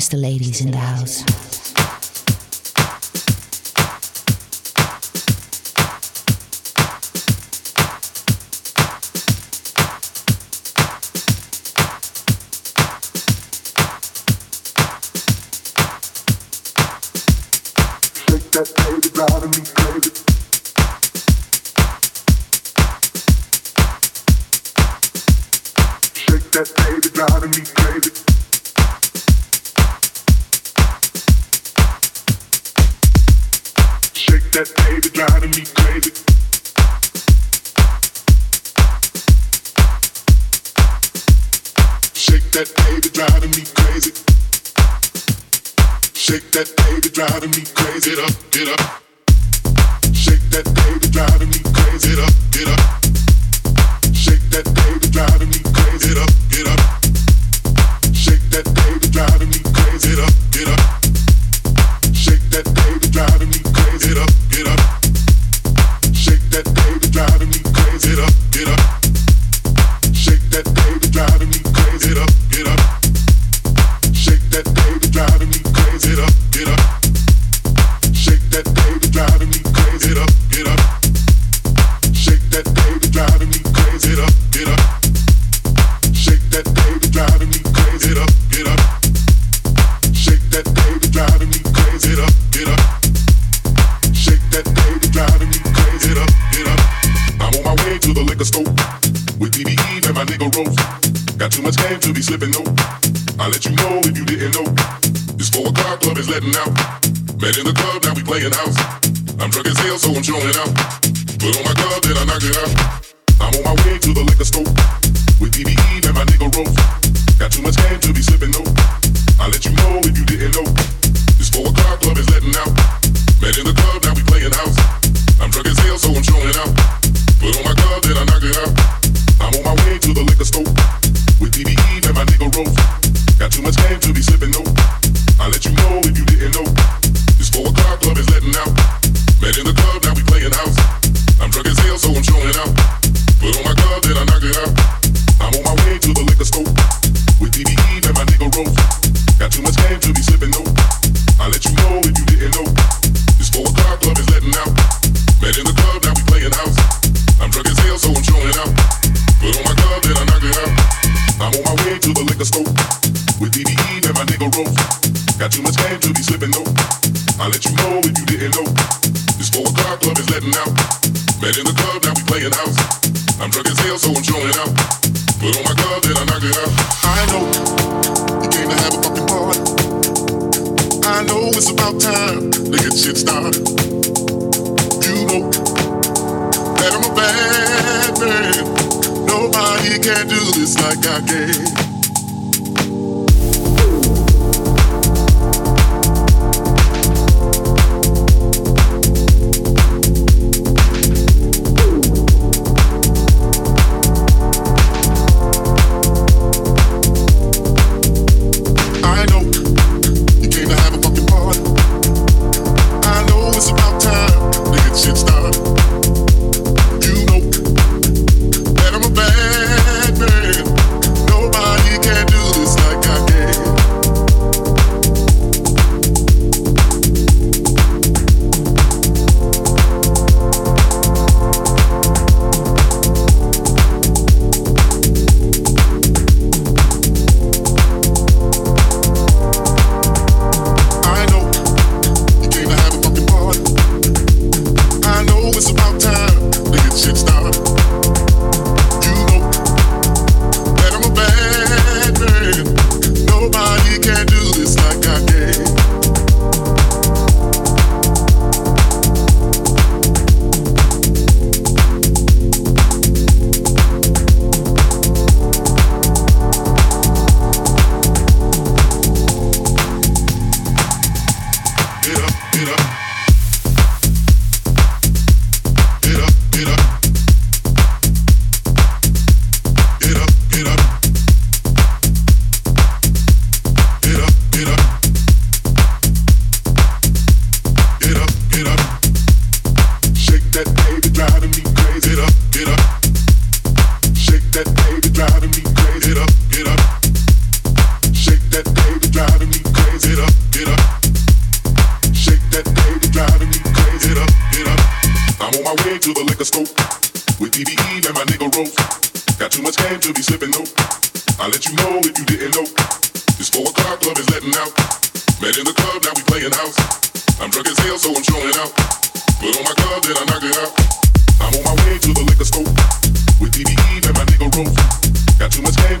Mr. Ladies in the house. I'm drunk as hell, so I'm showing out. Put on oh my glove, then I knock it out. I'm on my way to the liquor store with DBE and my nigga Rose. Got too much game to be sipping no. I.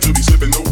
to be sipping, no.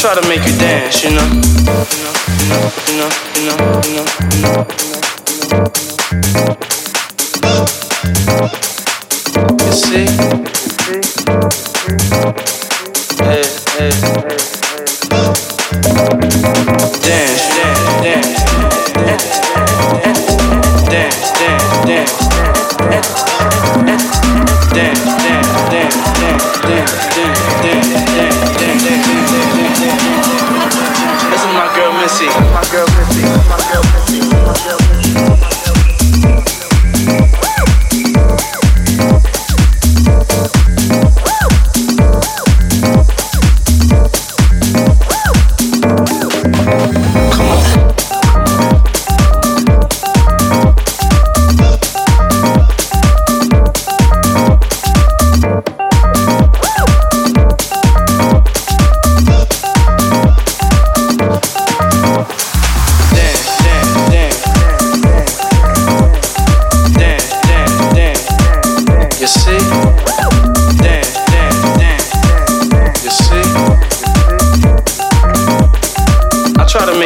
try to make you dance, you know. You know, you know, you know, you know, you know. You see? Hey, hey, hey.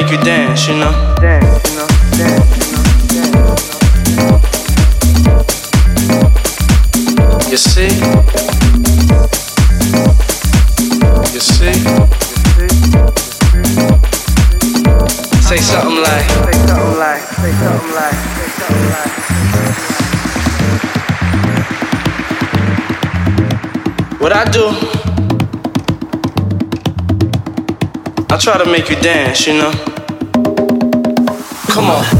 make you dance, you know. Dance, you know, dance, you know. You see? You see? Say something like. Say something like. Say something like. Say something like. What I do, I try to make you dance, you know. Come on.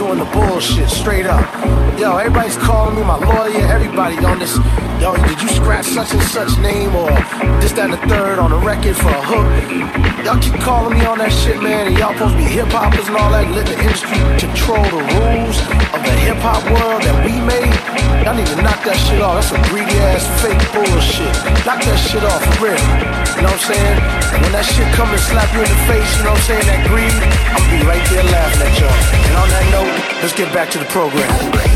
Doing the bullshit, straight up. Yo, everybody's calling me, my lawyer, everybody on this. Yo, did you scratch such and such name or this, that, and the third on the record for a hook? Y'all keep calling me on that shit, man, and y'all supposed to be hip hoppers and all that, letting the industry control the rules of the hip hop world that we made. Y'all need to knock that shit off. That's some greedy ass fake bullshit. Knock that shit off for real. You know what I'm saying? When that shit come and slap you in the face, you know what I'm saying? That greed, I'll be right there laughing at y'all. And on that note, let's get back to the program.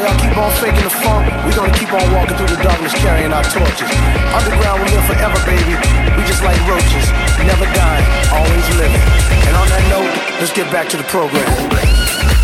Girl, y'all keep on faking the funk? We gonna keep on walking through the darkness, carrying our torches. Underground, we live forever, baby. We just like roaches, never die, always living. And on that note, let's get back to the wrong.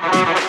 Down,